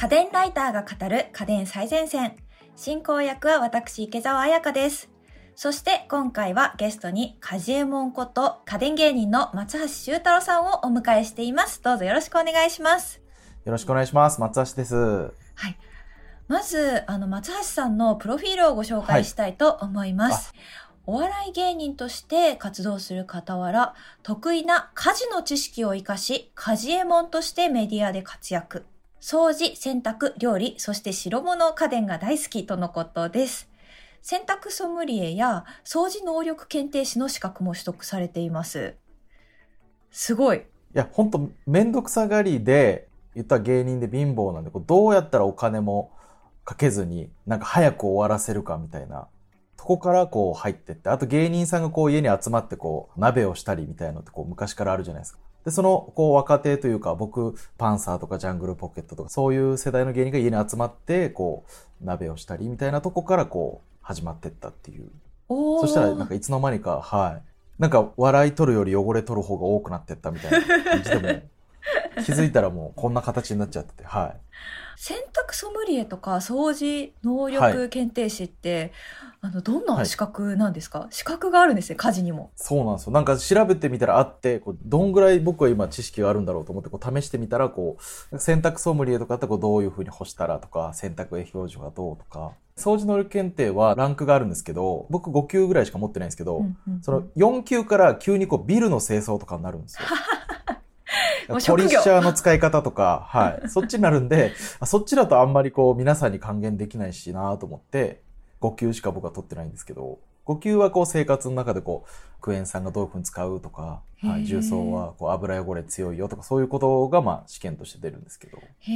家電ライターが語る家電最前線。進行役は私、池澤彩香です。そして今回はゲストにカジエモンこと家電芸人の松橋修太郎さんをお迎えしています。どうぞよろしくお願いします。よろしくお願いします。松橋です。はい。まず、あの、松橋さんのプロフィールをご紹介したいと思います。お笑い芸人として活動する傍ら、得意な家事の知識を活かし、家事エモンとしてメディアで活躍。掃除、洗濯、料理、そして白物家電が大好きとのことです。洗濯ソムリエや掃除能力検定士の資格も取得されています。すごい。いや、ほんと、めんどくさがりで、言ったら芸人で貧乏なんで、こうどうやったらお金もかけずに、なんか早く終わらせるかみたいな、とこからこう入ってって、あと芸人さんがこう家に集まってこう、鍋をしたりみたいなのってこう昔からあるじゃないですか。で、その、こう、若手というか、僕、パンサーとかジャングルポケットとか、そういう世代の芸人が家に集まって、こう、鍋をしたりみたいなとこから、こう、始まってったっていう。そしたら、なんかいつの間にか、はい。なんか、笑い取るより汚れ取る方が多くなってったみたいな感じでも、気づいたらもうこんな形になっちゃってて、はい。洗濯ソムリエとか掃除能力検定士って、あのどんな資格なんですか、資格があるんですね家事にもそうなんですよ。なんか調べてみたらあって、こうどんぐらい僕は今知識があるんだろうと思ってこう試してみたら、こう、洗濯ソムリエとかだってこうどういう風に干したらとか、洗濯液表示がどうとか、掃除能力検定はランクがあるんですけど、僕5級ぐらいしか持ってないんですけど、うんうんうんその4級から急にこうビルの清掃とかになるんですよ。ポリッシャーの使い方とか、はい。そっちになるんで、あそっちだとあんまりこう皆さんに還元できないしなと思って、5級しか僕は取ってないんですけど、5級はこう生活の中でこう、クエン酸がどういうふうに使うとか、はい、重曹はこう油汚れ強いよとか、そういうことがまあ試験として出るんですけど。へ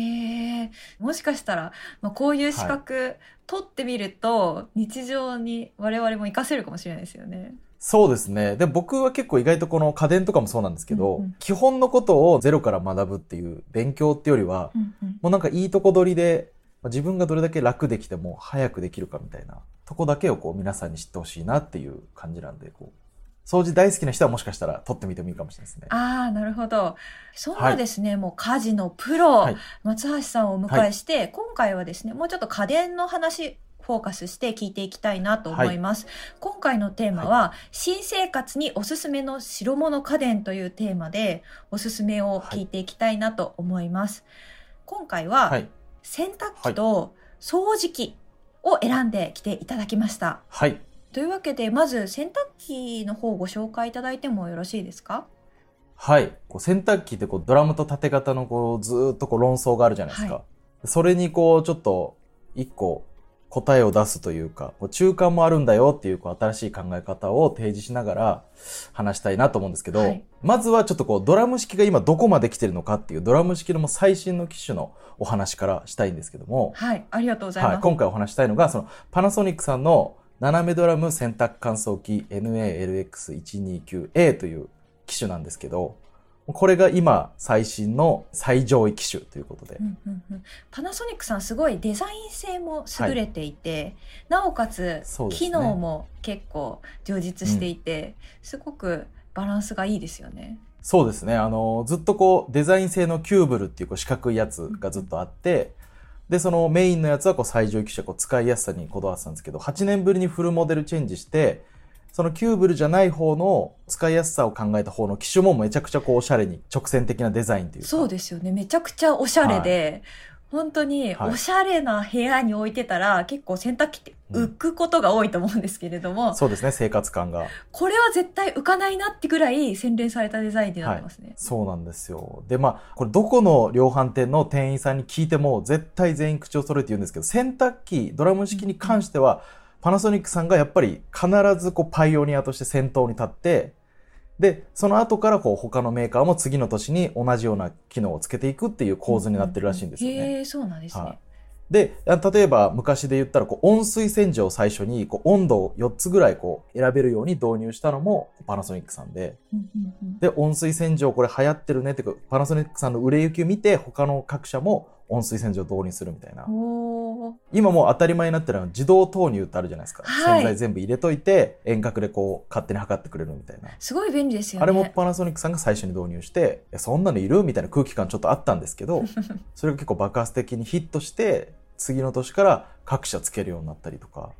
えもしかしたら、まあ、こういう資格、取ってみると日常に我々も活かせるかもしれないですよねそうですね。で、僕は結構意外とこの家電とかもそうなんですけど、うんうん。基本のことをゼロから学ぶっていう勉強っていうよりは、うんうん。もうなんかいいとこ取りで、まあ自分がどれだけ楽できても早くできるかみたいなとこだけをこう皆さんに知ってほしいなっていう感じなんで、こう、掃除大好きな人はもしかしたら取ってみてもいいかもしれないですね。ああなるほど。そんなですね、もう家事のプロ、はい。松橋さんをお迎えして、今回はですねもうちょっと家電の話フォーカスして聞いていきたいなと思います、今回のテーマは、新生活におすすめの白物家電というテーマでおすすめを聞いていきたいなと思います、今回は、はい。洗濯機と掃除機を選んできていただきました、はい。というわけでまず洗濯機の方をご紹介いただいてもよろしいですか？はい。こう洗濯機ってこうドラムと縦型のこうずーっとこう論争があるじゃないですか。はそれにこうちょっと一個答えを出すというか、中間もあるんだよっていうこう新しい考え方を提示しながら話したいなと思うんですけど、はい。まずはちょっとこうドラム式が今どこまで来てるのかっていうドラム式のもう最新の機種のお話からしたいんですけども、はい。ありがとうございます、はい、今回お話したいのが、そのパナソニックさんの斜めドラム洗濯乾燥機 NALX129A という機種なんですけど、これが今最新の最上位機種ということでう。んうんうんパナソニックさんすごいデザイン性も優れていて、なおかつ機能も結構充実していて、すごくバランスがいいですよね。そうですね。あの、ずっとこう、デザイン性のキューブルっていうこう四角いやつがずっとあって、で、そのメインのやつはこう最上位機種はこう使いやすさにこだわってたんですけど、8年ぶりにフルモデルチェンジして、そのキューブルじゃない方の使いやすさを考えた方の機種もめちゃくちゃこうおしゃれに直線的なデザインというか。そうですよね。めちゃくちゃおしゃれで、本当にはいおしゃれな部屋に置いてたら、結構洗濯機って浮くことが多いと思うんですけれども、そうですね、生活感が。これは絶対浮かないなってぐらい洗練されたデザインになってますね。そうなんですよ。で、まあ、これどこの量販店の店員さんに聞いても絶対全員口を揃えて言うんですけど、洗濯機、ドラム式に関しては、パナソニックさんがやっぱり必ずこうパイオニアとして先頭に立って、で、その後からこう他のメーカーも次の年に同じような機能をつけていくっていう構図になってるらしいんですよね。へえ、そうなんですね。はいで、あ例えば昔で言ったら、こう、温水洗浄を最初に、こう、温度を4つぐらいこう、選べるように導入したのもパナソニックさんで、うんうんうんで、温水洗浄これ流行ってるねってか、パナソニックさんの売れ行きを見て、他の各社も温水洗浄を導入するみたいな。今もう当たり前になってるのは自動投入ってあるじゃないですか。はい洗剤全部入れといて、遠隔でこう勝手に測ってくれるみたいな。すごい便利ですよね。あれもパナソニックさんが最初に導入して、そんなのいるみたいな空気感ちょっとあったんですけど、それが結構爆発的にヒットして、次の年から各社つけるようになったりとか。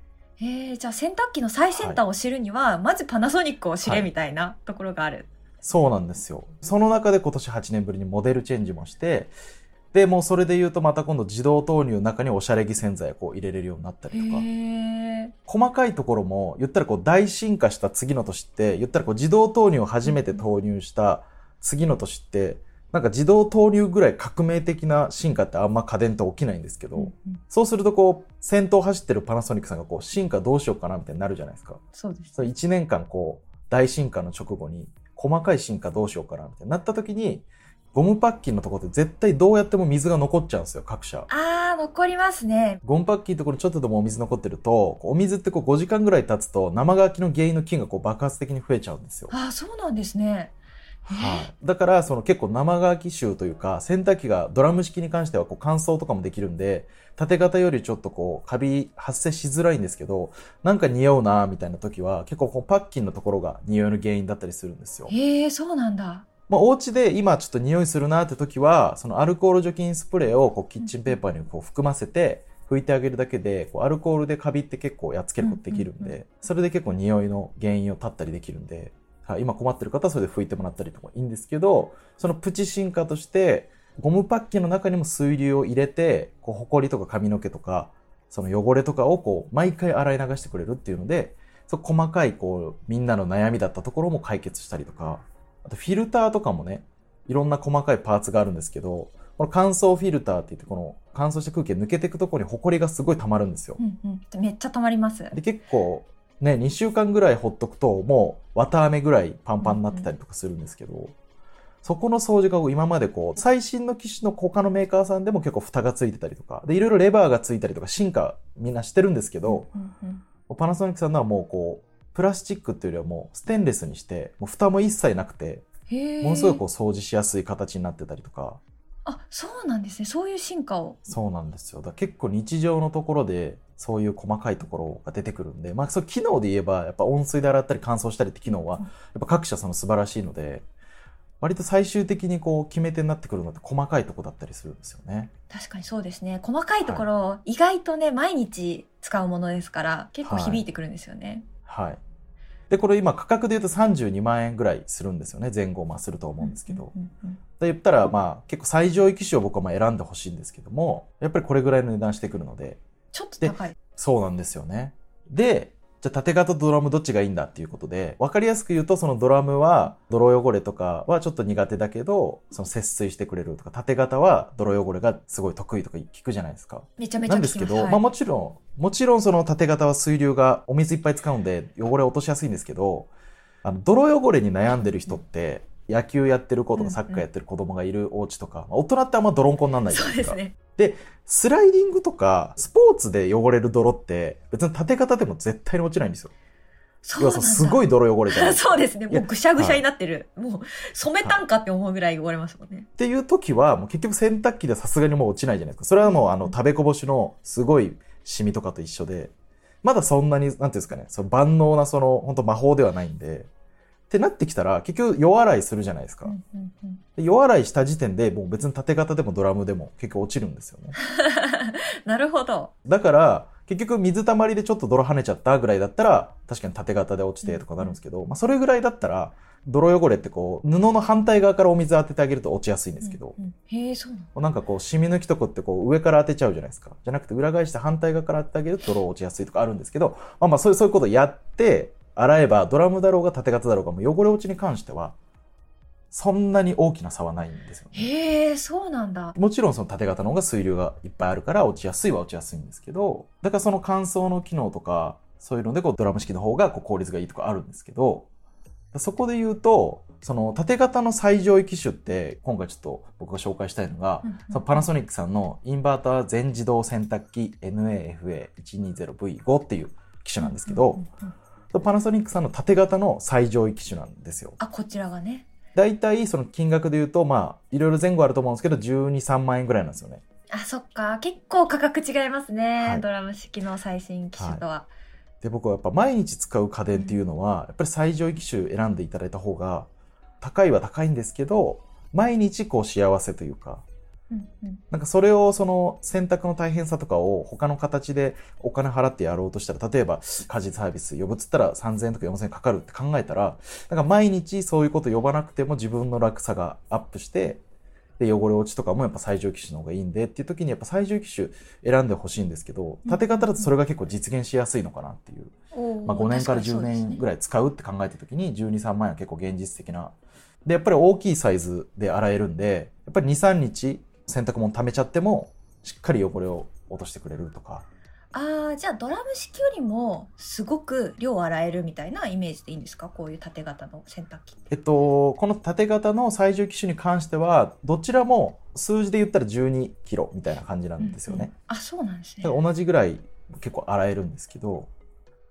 えー、じゃあ洗濯機の最先端を知るには、まずパナソニックを知れみたいなところがある。そうなんですよ。その中で今年8年ぶりにモデルチェンジもして、で、もうそれで言うとまた今度自動投入の中におしゃれ着洗剤をこう入れれるようになったへりとか。え。細かいところも言ったらこう大進化した次の年って言ったらこう自動投入を初めて投入した次の年ってなんか自動投入ぐらい革命的な進化ってあんま家電って起きないんですけど、うんうんそうするとこう先頭走ってるパナソニックさんがこう進化どうしようかなみたいになるじゃないですか。そうです。それ1年間こう大進化の直後に細かい進化どうしようかなみたいになった時にゴムパッキンのところって絶対どうやっても水が残っちゃうんですよ各社。あー、残りますね。ゴムパッキンのところにちょっとでもお水残ってると、お水ってこう5時間ぐらい経つと生乾きの原因の菌がこう爆発的に増えちゃうんですよ。あー、そうなんですね。はい。だから、その結構生乾き臭というか、洗濯機がドラム式に関してはこう乾燥とかもできるんで、縦型よりちょっとこうカビ発生しづらいんですけど、なんか匂うなみたいな時は結構こうパッキンのところが匂いの原因だったりするんですよ。へえ、そうなんだ。まあ、お家で今ちょっと匂いするなって時は、そのアルコール除菌スプレーをこうキッチンペーパーにこう含ませて、拭いてあげるだけで、こうアルコールでカビって結構やっつけることできるんで、それで結構匂いの原因を断ったりできるんで、はい、今困ってる方はそれで拭いてもらったりとかいいんですけど、そのプチ進化として、ゴムパッキンの中にも水流を入れて、こう、ホコリとか髪の毛とか、その汚れとかをこう、毎回洗い流してくれるっていうので、そう細かいこう、みんなの悩みだったところも解決したりとか、あとフィルターとかもね、いろんな細かいパーツがあるんですけど、この乾燥フィルターって言って、この乾燥した空気が抜けていくところにホコリがすごい溜まるんですよう。んうん。めっちゃ溜まります。で、結構、ね、2週間ぐらいほっとくと、もう、綿飴ぐらいパンパンになってたりとかするんですけど、そこの掃除が今までこう、最新の機種の他のメーカーさんでも結構蓋がついてたりとか、で、いろいろレバーがついたりとか進化みんなしてるんですけど、うんうんパナソニックさんのはもうこう、プラスチックっていうよりはもうステンレスにして、もう蓋も一切なくて。ものすごいこう掃除しやすい形になってたりとか、あ、そうなんですね。そういう進化を。そうなんですよ。だ結構日常のところで、そういう細かいところが出てくるんで、まあ、そう機能で言えば、やっぱ温水で洗ったり乾燥したりって機能は、うんやっぱ各社その素晴らしいので、割と最終的にこう決め手になってくるのって細かいとこだったりするんですよね。確かにそうですね。細かいところ、意外とね、毎日使うものですから、結構響いてくるんですよね。はい。で、これ今価格で言うと32万円ぐらいするんですよね。前後まあすると思うんですけど。で言ったらまあ結構最上位機種を僕はまあ選んでほしいんですけども、やっぱりこれぐらいの値段してくるので、ちょっと高い。そうなんですよね。で、じゃあ縦型とドラムどっちがいいんだっていうことで、わかりやすく言うとそのドラムは泥汚れとかはちょっと苦手だけど、その節水してくれるとか、縦型は泥汚れがすごい得意とか聞くじゃないですか。めちゃめちゃなんですけど、はいまあもちろん、もちろんその縦型は水流がお水いっぱい使うんで汚れ落としやすいんですけど、あの泥汚れに悩んでる人って、野球やってる子とかサッカーやってる子供がいるお家とか、まあ大人ってあんま泥んこにならないじゃないでですか。ね。スライディングとか、スポーツで汚れる泥って、別に縦型でも絶対に落ちないんですよ。そうなんすごい泥汚れじゃないですか。そうですね。もいうやぐしゃぐしゃになってる。もう、染めたんかって思うぐらい汚れますもんね。っていう時は、もう結局洗濯機ではさすがにもう落ちないじゃないですか。それはもうあの、食べこぼしのすごいシミとかと一緒で、まだそんなに、なんていうんですかね、その万能なその、本当魔法ではないんで、ってなってきたら、結局、夜洗いするじゃないですか。うんうんうんで夜洗いした時点で、もう別に縦型でもドラムでも結局落ちるんですよね。なるほど。だから、結局水たまりでちょっと泥跳ねちゃったぐらいだったら、確かに縦型で落ちてとかなるんですけど、まあそれぐらいだったら、泥汚れってこう、布の反対側からお水当ててあげると落ちやすいんですけど、うんうんへえ、そうなのなんかこう、染み抜きとこってこう、上から当てちゃうじゃないですか。じゃなくて裏返して反対側から当ててあげると泥落ちやすいとかあるんですけど、まあまあそういう、そういうことをやって、洗えば、ドラムだろうが縦型だろうが、もう汚れ落ちに関しては、そんなに大きな差はないんですよね。へえ、そうなんだ。もちろんその縦型の方が水流がいっぱいあるから落ちやすいは落ちやすいんですけど、だからその乾燥の機能とか、そういうのでこうドラム式の方がこう効率がいいとかあるんですけど、そこで言うと、その縦型の最上位機種って、今回ちょっと僕が紹介したいのが、うんうんそのパナソニックさんのインバーター全自動洗濯機 NAFA120V5 っていう機種なんですけど、うんうんうんパナソニックさんの縦型の最上位機種なんですよ。あ、こちらがね。大体その金額で言うと、まあ、いろいろ前後あると思うんですけど、12、3万円ぐらいなんですよね。あ、そっか。結構価格違いますね。はいドラム式の最新機種とは。で、僕はやっぱ毎日使う家電っていうのは、やっぱり最上位機種選んでいただいた方が、高いは高いんですけど、毎日こう幸せというか、なんかそれをその選択の大変さとかを他の形でお金払ってやろうとしたら、例えば家事サービス呼ぶっつったら3000円とか4000円かかるって考えたら、なんか毎日そういうこと呼ばなくても自分の楽さがアップして、で、汚れ落ちとかもやっぱ最上機種の方がいいんでっていう時にやっぱ最上機種選んでほしいんですけど、縦型だとそれが結構実現しやすいのかなっていう。まあ、5年から10年ぐらい使うって考えた時に12、3万円は結構現実的な。で、やっぱり大きいサイズで洗えるんで、やっぱり2、3日洗濯物溜めちゃっても、しっかり汚れを落としてくれるとか。ああ、じゃあドラム式よりもすごく量洗えるみたいなイメージでいいんですか？こういう縦型の洗濯機。えっと、この縦型の最重機種に関しては、どちらも数字で言ったら12キロみたいな感じなんですよね。うんうんあ、そうなんですね同じぐらい結構洗えるんですけど、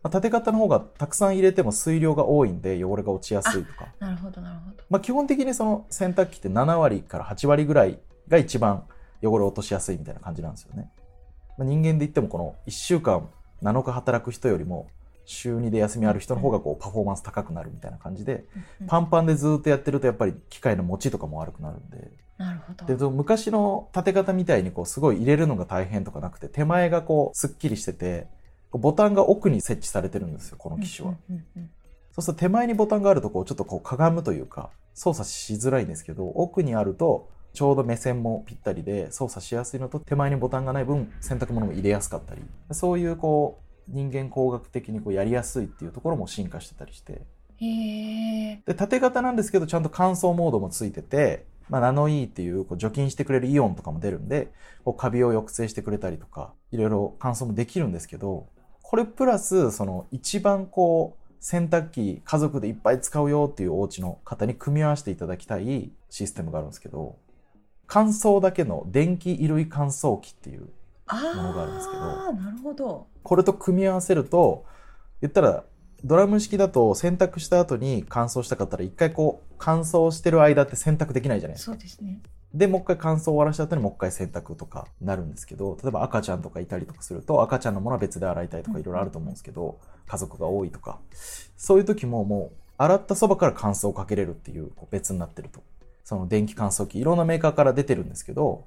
まあ、縦型の方がたくさん入れても水量が多いんで汚れが落ちやすいとか。なるほど、なるほど。まあ、基本的にその洗濯機って7割から8割ぐらいが一番汚れを落としやすいみたいな感じなんですよね。まあ、人間で言ってもこの1週間7日働く人よりも週2で休みある人の方がこうパフォーマンス高くなるみたいな感じで、うんパンパンでずっとやってるとやっぱり機械の持ちとかも悪くなるんで。なるほど。でと昔の縦型みたいにこうすごい入れるのが大変とかなくて手前がこうすっきりしててボタンが奥に設置されてるんですよこの機種は。うんうんうんそうすると手前にボタンがあるとこうちょっとこうかがむというか操作しづらいんですけど奥にあるとちょうど目線もぴったりで操作しやすいのと手前にボタンがない分洗濯物も入れやすかったりそういうこう人間工学的にこうやりやすいっていうところも進化してたりしてへえ。で縦型なんですけどちゃんと乾燥モードもついてて、まあ、ナノイーっていうこう除菌してくれるイオンとかも出るんでこうカビを抑制してくれたりとかいろいろ乾燥もできるんですけどこれプラスその一番こう洗濯機家族でいっぱい使うよっていうお家の方に組み合わせていただきたいシステムがあるんですけど乾燥だけの電気衣類乾燥機っていうあものがあるんですけどなるほど。これと組み合わせると言ったらドラム式だと洗濯した後に乾燥したかったら一回こう乾燥してる間って洗濯できないじゃないですかそうですね。でもう一回乾燥終わらした後にもう一回洗濯とかなるんですけど例えば赤ちゃんとかいたりとかすると赤ちゃんのものは別で洗いたいとかいろいろあると思うんですけど家族が多いとかそういう時ももう洗ったそばから乾燥をかけれるっていうこう別になってるとその電気乾燥機いろんなメーカーから出てるんですけど、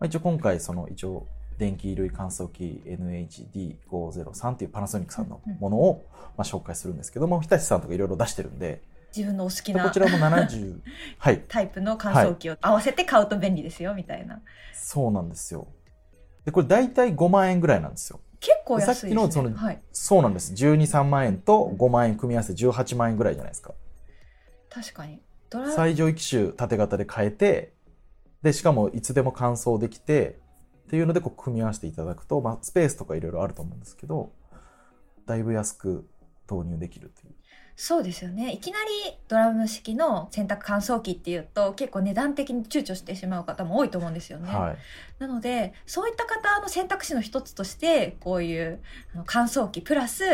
まあ、一応今回その一応電気衣類乾燥機 NHD503 っていうパナソニックさんのものをまあ紹介するんですけども日立さんとかいろいろ出してるんで自分のお好きなでこちらも70 はいタイプの乾燥機を合わせて買うと便利ですよ、みたいな。そうなんですよでこれ大体5万円ぐらいなんですよ結構安いね。さっきのそのはい。そうなんです12、3万円と5万円組み合わせて18万円ぐらいじゃないですか確かに。最上位機種縦型で変えてでしかもいつでも乾燥できてっていうのでこう組み合わせていただくと、まあ、スペースとかいろいろあると思うんですけどだいぶ安く投入できるっていうそうですよね。いきなりドラム式の洗濯乾燥機っていうと結構値段的に躊躇してしまう方も多いと思うんですよね。はいなのでそういった方の選択肢の一つとしてこういう乾燥機プラス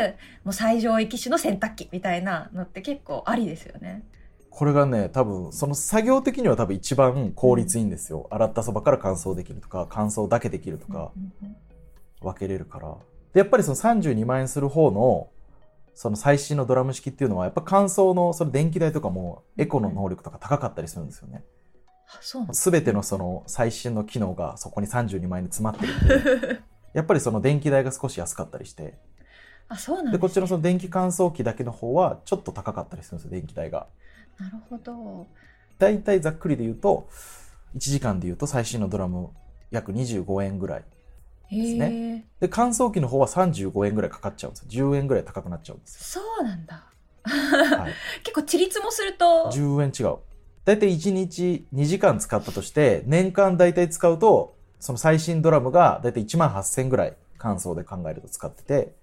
もう最上位機種の洗濯機みたいなのって結構ありですよね。これがね多分その作業的には多分一番効率いいんですよ、洗ったそばから乾燥できるとか乾燥だけできるとか、分けれるから。で、やっぱりその32万円する方の、その最新のドラム式っていうのは、やっぱ乾燥のその電気代とかもエコの能力とか高かったりするんですよね。あそうなんですすべてのその最新の機能がそこに32万円に詰まってるんで、やっぱりその電気代が少し安かったりして、あそうなんで、ね、こっちのその電気乾燥機だけの方はちょっと高かったりするんですよ、電気代が。なるほど。だいたいざっくりで言うと、1時間で言うと最新のドラム約25円ぐらい。へでえで、乾燥機の方は35円ぐらいかかっちゃうんですよ。10円ぐらい高くなっちゃうんですよ。そうなんだ。はい。結構、ちりつもすると、10円違う。だいたい1日2時間使ったとして、年間だいたい使うと、その最新ドラムがだいたい1万8000ぐらい乾燥で考えると使ってて、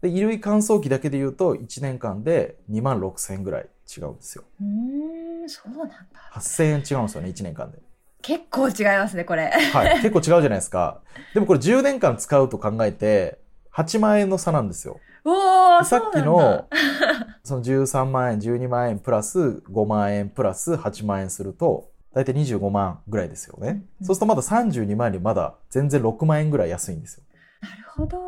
で、衣類乾燥機だけで言うと1年間で2万6000ぐらい違うんですよ。うーん、そうなんだ。8000円違うんですよね、1年間で。結構違いますね、これ。はい。結構違うじゃないですか。でもこれ10年間使うと考えて、8万円の差なんですよ。おー、さっきのだ、その13万円、12万円プラス5万円プラス8万円すると、だいたい25万ぐらいですよね。うんそうするとまだ32万よりまだ全然6万円ぐらい安いんですよ。なるほど。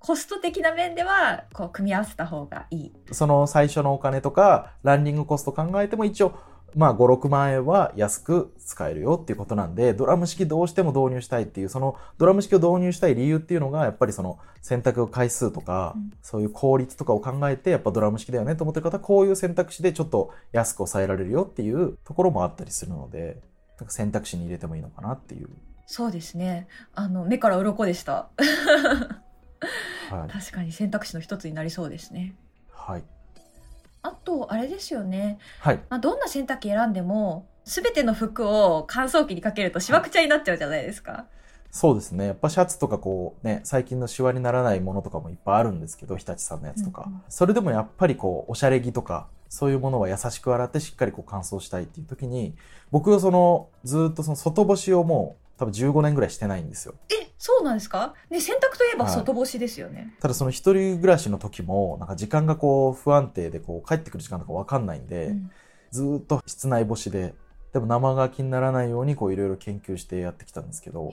コスト的な面では、こう、組み合わせた方がいい。その最初のお金とか、ランニングコスト考えても一応、まあ5、6万円は安く使えるよっていうことなんで、ドラム式どうしても導入したいっていう、そのドラム式を導入したい理由っていうのが、やっぱりその選択回数とか、うんそういう効率とかを考えて、やっぱドラム式だよねと思ってる方は、こういう選択肢でちょっと安く抑えられるよっていうところもあったりするので、なんか選択肢に入れてもいいのかなっていう。そうですね。あの、目から鱗でした。はい。確かに選択肢の一つになりそうですね。はい。あと、あれですよね。はい。まあ、どんな洗濯機選んでも、すべての服を乾燥機にかけるとしわくちゃになっちゃうじゃないですか。そうですね。やっぱシャツとかこうね、最近のシワにならないものとかもいっぱいあるんですけど、日立さんのやつとか。うんうんそれでもやっぱりこう、おしゃれ着とか、そういうものは優しく洗ってしっかりこう乾燥したいっていう時に、僕はその、ずっとその外干しをもう多分15年ぐらいしてないんですよ。え、そうなんですか？ね、洗濯といえばはい外干しですよね。ただその一人暮らしの時も、なんか時間がこう不安定でこう帰ってくる時間とかわかんないんで、うんずーっと室内干しで、でも生乾きにならないようにこういろいろ研究してやってきたんですけど、ま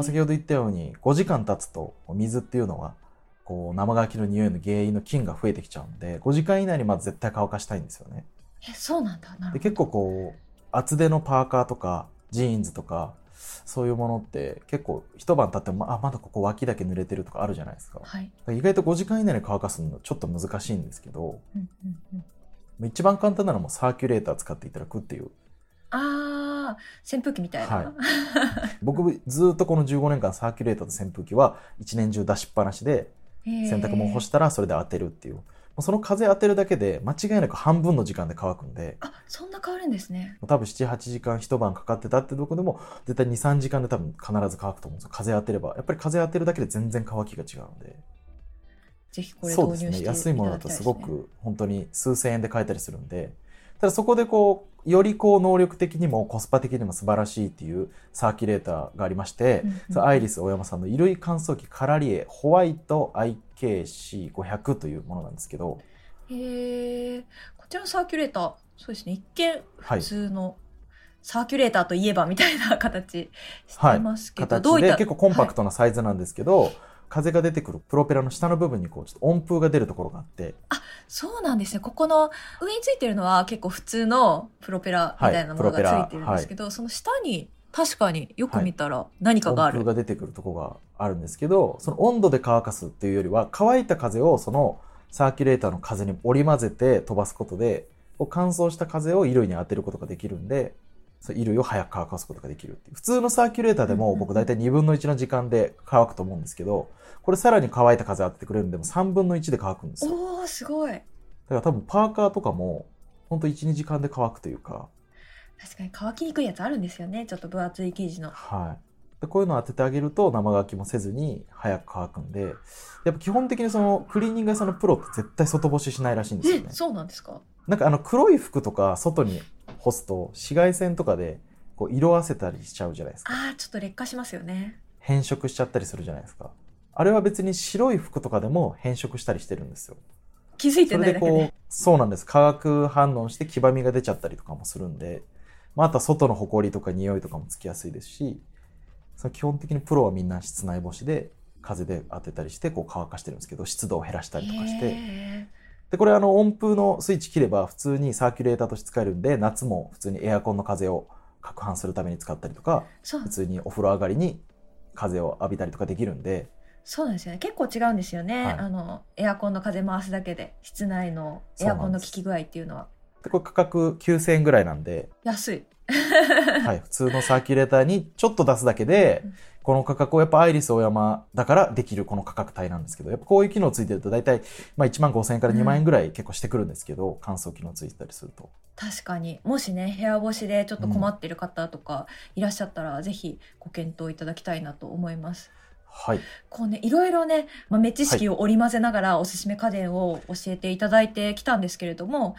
あ。先ほど言ったように5時間経つと水っていうのはこう生乾きの匂いの原因の菌が増えてきちゃうんで5時間以内にまず絶対乾かしたいんですよねえ、そうなんだ。で結構こう厚手のパーカーとかジーンズとかそういうものって結構一晩経ってもあまだここ脇だけ濡れてるとかあるじゃないですかはい。意外と5時間以内に乾かすのちょっと難しいんですけどうんうんうん。一番簡単なのはもうサーキュレーター使っていただくっていうああ、扇風機みたいな。はい僕ずっとこの15年間サーキュレーターと扇風機は一年中出しっぱなしで洗洗濯物干したらそれで当てるっていう。その風当てるだけで間違いなく半分の時間で乾くんで、あ、そんな変わるんですね。多分7、8時間一晩かかってたってとこでも、絶対2、3時間で多分必ず乾くと思うんですよ。風当てれば。やっぱり風当てるだけで全然乾きが違うので。ぜひこれ。導入していただき安いものだとたいですね。すごく本当に数千円で買えたりするんで、ただそこでこう、よりこう能力的にもコスパ的にも素晴らしいっていうサーキュレーターがありまして、うんうんそれアイリス大山さんの衣類乾燥機カラリエホワイト IKC500 というものなんですけど、へえ。こちらのサーキュレーター、そうですね。一見はい普。通のサーキュレーターといえばみたいな形してますけど、形どういったで結構コンパクト、トなサイズなんですけど、風が出てくるプロペラの下の部分にこうちょっと温風が出るところがあって、そうなんですね。ここの上についてるのは結構普通のプロペラみたいなものがつはいてるんですけど、その下に確かによく見たら何か温がある。風が出てくるところがあるんですけど、その温度で乾かすっていうよりは、乾いた風をそのサーキュレーターの風に織り交ぜて飛ばすことで、乾燥した風を衣類に当てることができるんで、衣類を早く乾かすことができる。普通のサーキュレーターでも僕大体2分の1の時間で乾くと思うんですけど、これさらに乾いた風当ててくれるんでも3分の1で乾くんですよ。おー、すごい。だから多分パーカーとかも、ほんと1、2時間で乾くというか、確かに乾きにくいやつあるんですよね。ちょっと分厚い生地の。はい。でこういうのを当ててあげると生乾きもせずに早く乾くんで、やっぱ基本的にそのクリーニング屋さんのプロって絶対外干ししないらしいんですよね、。えそうなんですか？なんかあの黒い服とか外に干すと紫外線とかでこう色あせたりしちゃうじゃないですか。ああ、ちょっと劣化しますよね。変色しちゃったりするじゃないですか。あれは別に白い服とかでも変色したりしてるんですよ。気づいてそないだけで。れでこう、そうなんです。化学反応して黄ばみが出ちゃったりとかもするんで、まあ、あとは外の埃とか匂いとかもつきやすいですし、その基本的にプロはみんな室内干しで風で当てたりしてこう乾かしてるんですけど、湿度を減らしたりとかして、へで、これあの温風のスイッチ切れば普通にサーキュレーターとして使えるんで、夏も普通にエアコンの風を攪拌するために使ったりとか、普通にお風呂上がりに風を浴びたりとかできるんで、そうなんですよね。結構違うんですよね。はい。あの、エアコンの風回すだけで、室内のエアコンの効き具合っていうのはで、これ価格9000円ぐらいなんで、安い。はい、普通のサーキュレーターにちょっと出すだけでうん、この価格をやっぱアイリスオーヤマだからできるこの価格帯なんですけど、やっぱこういう機能ついてると大体、まあ1万5000円から2万円ぐらい結構してくるんですけど、乾燥機能ついてたりすると。確かに。もしね、部屋干しでちょっと困ってる方とかいらっしゃったら、ぜひご検討いただきたいなと思います。はい。こうね、いろいろね、豆知識を織り交ぜながらおすすめ家電を教えていただいてきたんですけれども、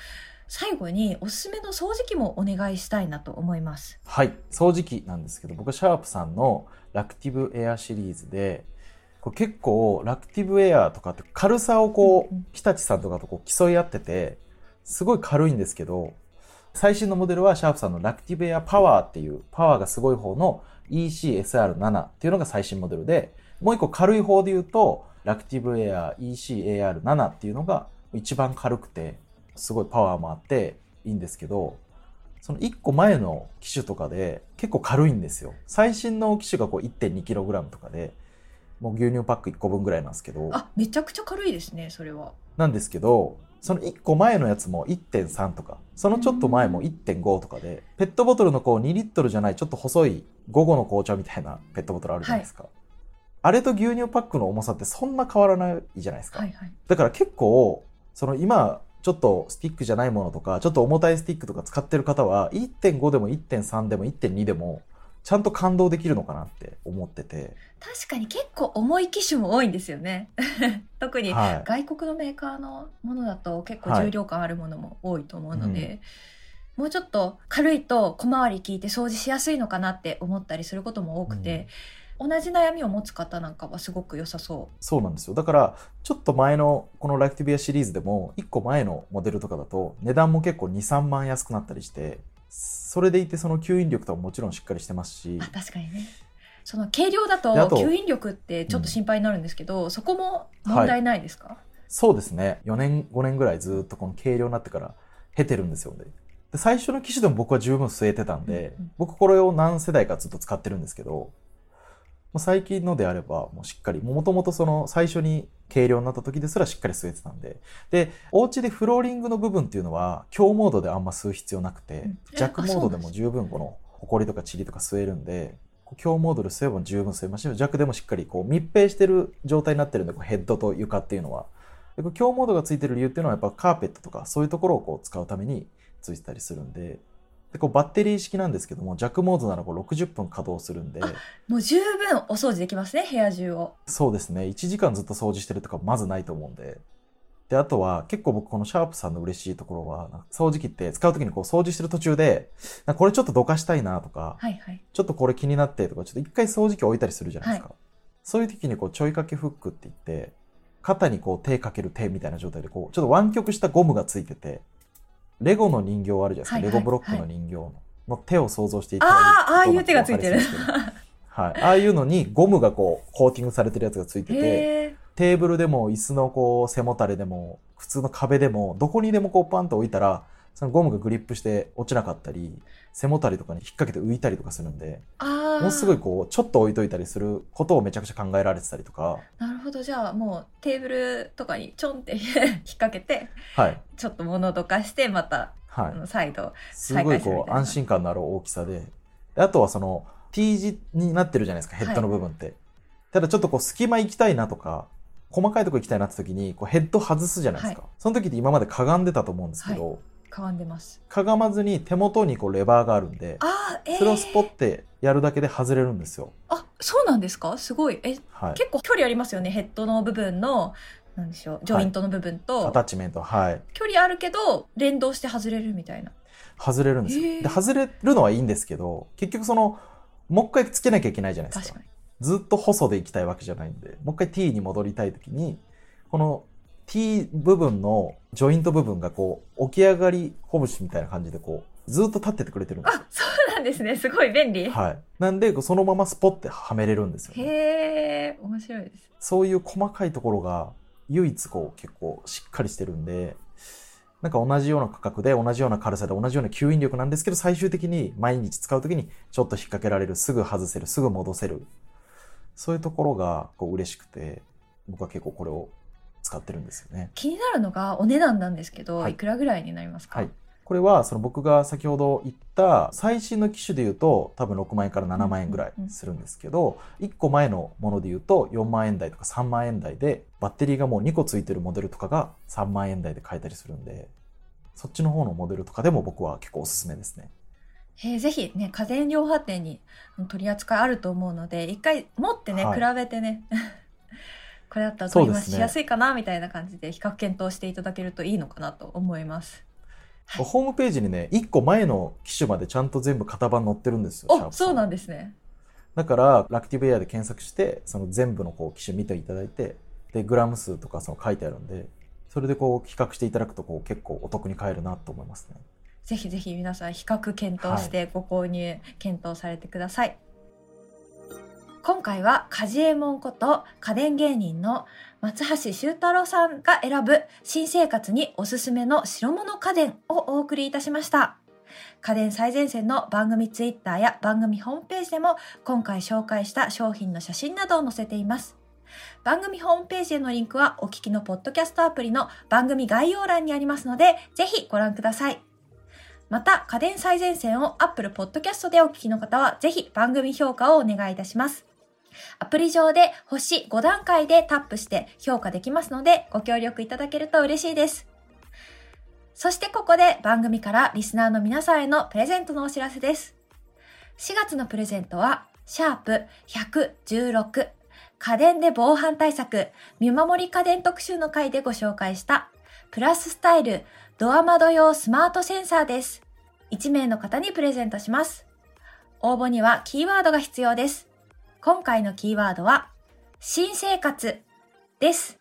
最後におすすめの掃除機もお願いしたいなと思います。はい。掃除機なんですけど、僕はシャープさんのラクティブエアシリーズで、これ結構ラクティブエアとかって軽さをこう、うんうん日立さんとかとこう競い合ってて、すごい軽いんですけど、最新のモデルはシャープさんのラクティブエアパワーっていうパワーがすごい方の ECSR7 っていうのが最新モデルで、もう一個軽い方で言うと、ラクティブエア ECAR7 っていうのが一番軽くて、すごいパワーもあっていいんですけど、その1個前の機種とかで結構軽いんですよ。最新の機種がこう 1.2kg とかで、もう牛乳パック1個分ぐらいなんですけど。あ、めちゃくちゃ軽いですね、それは。なんですけど、その1個前のやつも1.3とか、そのちょっと前も1.5とかで、ペットボトルのこう2リットルじゃないちょっと細い午後の紅茶みたいなペットボトルあるじゃないですか。はい、あれと牛乳パックの重さってそんな変わらないじゃないですか。はいはい、だから結構、その今、ちょっとスティックじゃないものとか、ちょっと重たいスティックとか使ってる方は、1.5でも1.3でも1.2でも、ちゃんと感動できるのかなって思ってて。確かに結構重い機種も多いんですよね。特に外国のメーカーのものだと結構重量感あるものも多いと思うので、はいうん、もうちょっと軽いと小回り効いて掃除しやすいのかなって思ったりすることも多くて、うん、同じ悩みを持つ方なんかはすごく良さそう。そうなんですよ。だから、ちょっと前のこのラクティビアシリーズでも、1個前のモデルとかだと値段も結構2、3万安くなったりして、それでいてその吸引力とはもちろんしっかりしてますし。確かにね。その軽量だと吸引力ってちょっと心配になるんですけど、うん、そこも問題ないですか、はい、そうですね。4年5年ぐらいずっとこの軽量になってから経てるんですよね。で最初の機種でも僕は十分据えてたんで、うんうん、僕これを何世代かずっと使ってるんですけど最近のであればもうしっかりもともとその最初に軽量になった時ですらしっかり吸えてたんで。で、お家でフローリングの部分っていうのは、強モードであんま吸う必要なくて、弱モードでも十分この、ホコリとかチリとか吸えるんで、強モードで吸えば十分吸えますし、弱でもしっかりこう密閉してる状態になってるんで、こうヘッドと床っていうのは。で強モードがついてる理由っていうのはやっぱカーペットとかそういうところをこう使うためについてたりするんで、でこうバッテリー式なんですけども弱モードならこう60分稼働するんで。もう十分お掃除できますね部屋中を。そうですね。1時間ずっと掃除してるとかまずないと思うんで。であとは結構僕このシャープさんの嬉しいところは掃除機って使う時にこう掃除してる途中でこれちょっとどかしたいなとか、はいはい、ちょっとこれ気になってとかちょっと一回掃除機置いたりするじゃないですか、はい、そういう時にこうちょいかけフックって言って肩にこう手かける手みたいな状態でこうちょっと湾曲したゴムがついててレゴの人形あるじゃないですか、はいはい、レゴブロックの人形の,、の手を想像していただいてああああいう手がついてる。はい、ああいうのにゴムがこうコーティングされてるやつがついててテーブルでも椅子のこう背もたれでも普通の壁でもどこにでもこうパンと置いたらそのゴムがグリップして落ちなかったり背もたれとかに引っ掛けて浮いたりとかするんでものすごいこうちょっと置いといたりすることをめちゃくちゃ考えられてたりとか。なるほど。じゃあもうテーブルとかにちょんって 引っ掛けて、はい、ちょっと物どかしてまたはい、再度すごいこう安心感のある大きさで。あとはその T 字になってるじゃないですかヘッドの部分って、はい、ただちょっとこう隙間行きたいなとか細かいとこ行きたいなって時にこうヘッド外すじゃないですか、はい、その時って今までかがんでたと思うんですけど、かがんでます。かがまずに手元にこうレバーがあるんであ、えー、それをスポッてやるだけで外れるんですよ。あそうなんですか？すごい。え、はい、結構距離ありますよね？ヘッドの部分のなんでしょう？ジョイントの部分と、はい、アタッチメント。はい。距離あるけど連動して外れるみたいな。外れるんですよ。で外れるのはいいんですけど結局そのもう一回つけなきゃいけないじゃないですか。ずっと細でいきたいわけじゃないんでもう一回 T に戻りたい時にこの T 部分のジョイント部分がこう起き上がり拳みたいな感じでこうずっと立っててくれてるんですあそうなんですね。すごい便利。はいなんでそのままスポッてはめれるんですよ、ね、へえ面白いですそういう細かいところが唯一こう結構しっかりしてるんで、なんか同じような価格で同じような軽さで同じような吸引力なんですけど、最終的に毎日使うときにちょっと引っ掛けられる、すぐ外せる、すぐ戻せる。そういうところがこう嬉しくて、僕は結構これを使ってるんですよね。気になるのがお値段なんですけど、はい、いくらぐらいになりますか、はい。これはその僕が先ほど言った最新の機種で言うと多分6万円から7万円ぐらいするんですけど、1個前のもので言うと4万円台とか3万円台でバッテリーがもう2個ついてるモデルとかが3万円台で買えたりするんでそっちの方のモデルとかでも僕は結構おすすめですね。えー、ぜひね家電量販店に取り扱いあると思うので一回持ってね、はい、比べてねこれだったら取り回しやすいかなみたいな感じで比較検討していただけるといいのかなと思います。はい、ホームページにね、1個前の機種までちゃんと全部型番載ってるんですよ。そうなんですね。だから、ラクティブエアで検索して、その全部のこう機種見ていただいて、で、グラム数とかその書いてあるんで、それでこう比較していただくとこう結構お得に買えるなと思いますね。ぜひぜひ皆さん比較検討してご購入検討されてください。今回はカジエモンこと家電芸人の松橋修太郎さんが選ぶ新生活におすすめの白物家電をお送りいたしました。家電最前線の番組ツイッターや番組ホームページでも今回紹介した商品の写真などを載せています。番組ホームページへのリンクはお聞きのポッドキャストアプリの番組概要欄にありますので、ぜひご覧ください。また、家電最前線を Apple Podcast でお聞きの方は、ぜひ番組評価をお願いいたします。アプリ上で星5段階でタップして評価できますので、ご協力いただけると嬉しいです。そしてここで番組からリスナーの皆さんへのプレゼントのお知らせです。4月のプレゼントは、シャープ116家電で防犯対策見守り家電特集の回でご紹介したプラススタイルドア窓用スマートセンサーです。1名の方にプレゼントします。応募にはキーワードが必要です。今回のキーワードは、新生活です。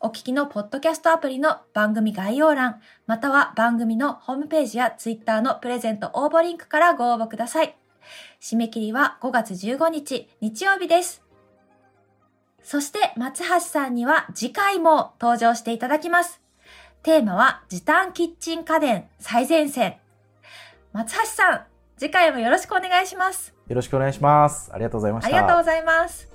お聞きのポッドキャストアプリの番組概要欄、または番組のホームページやツイッターのプレゼント応募リンクからご応募ください。締め切りは5月15日日曜日です。そして松橋さんには次回も登場していただきます。テーマは時短キッチン家電最前線。松橋さん、次回もよろしくお願いします。よろしくお願いします。ありがとうございました。ありがとうございます。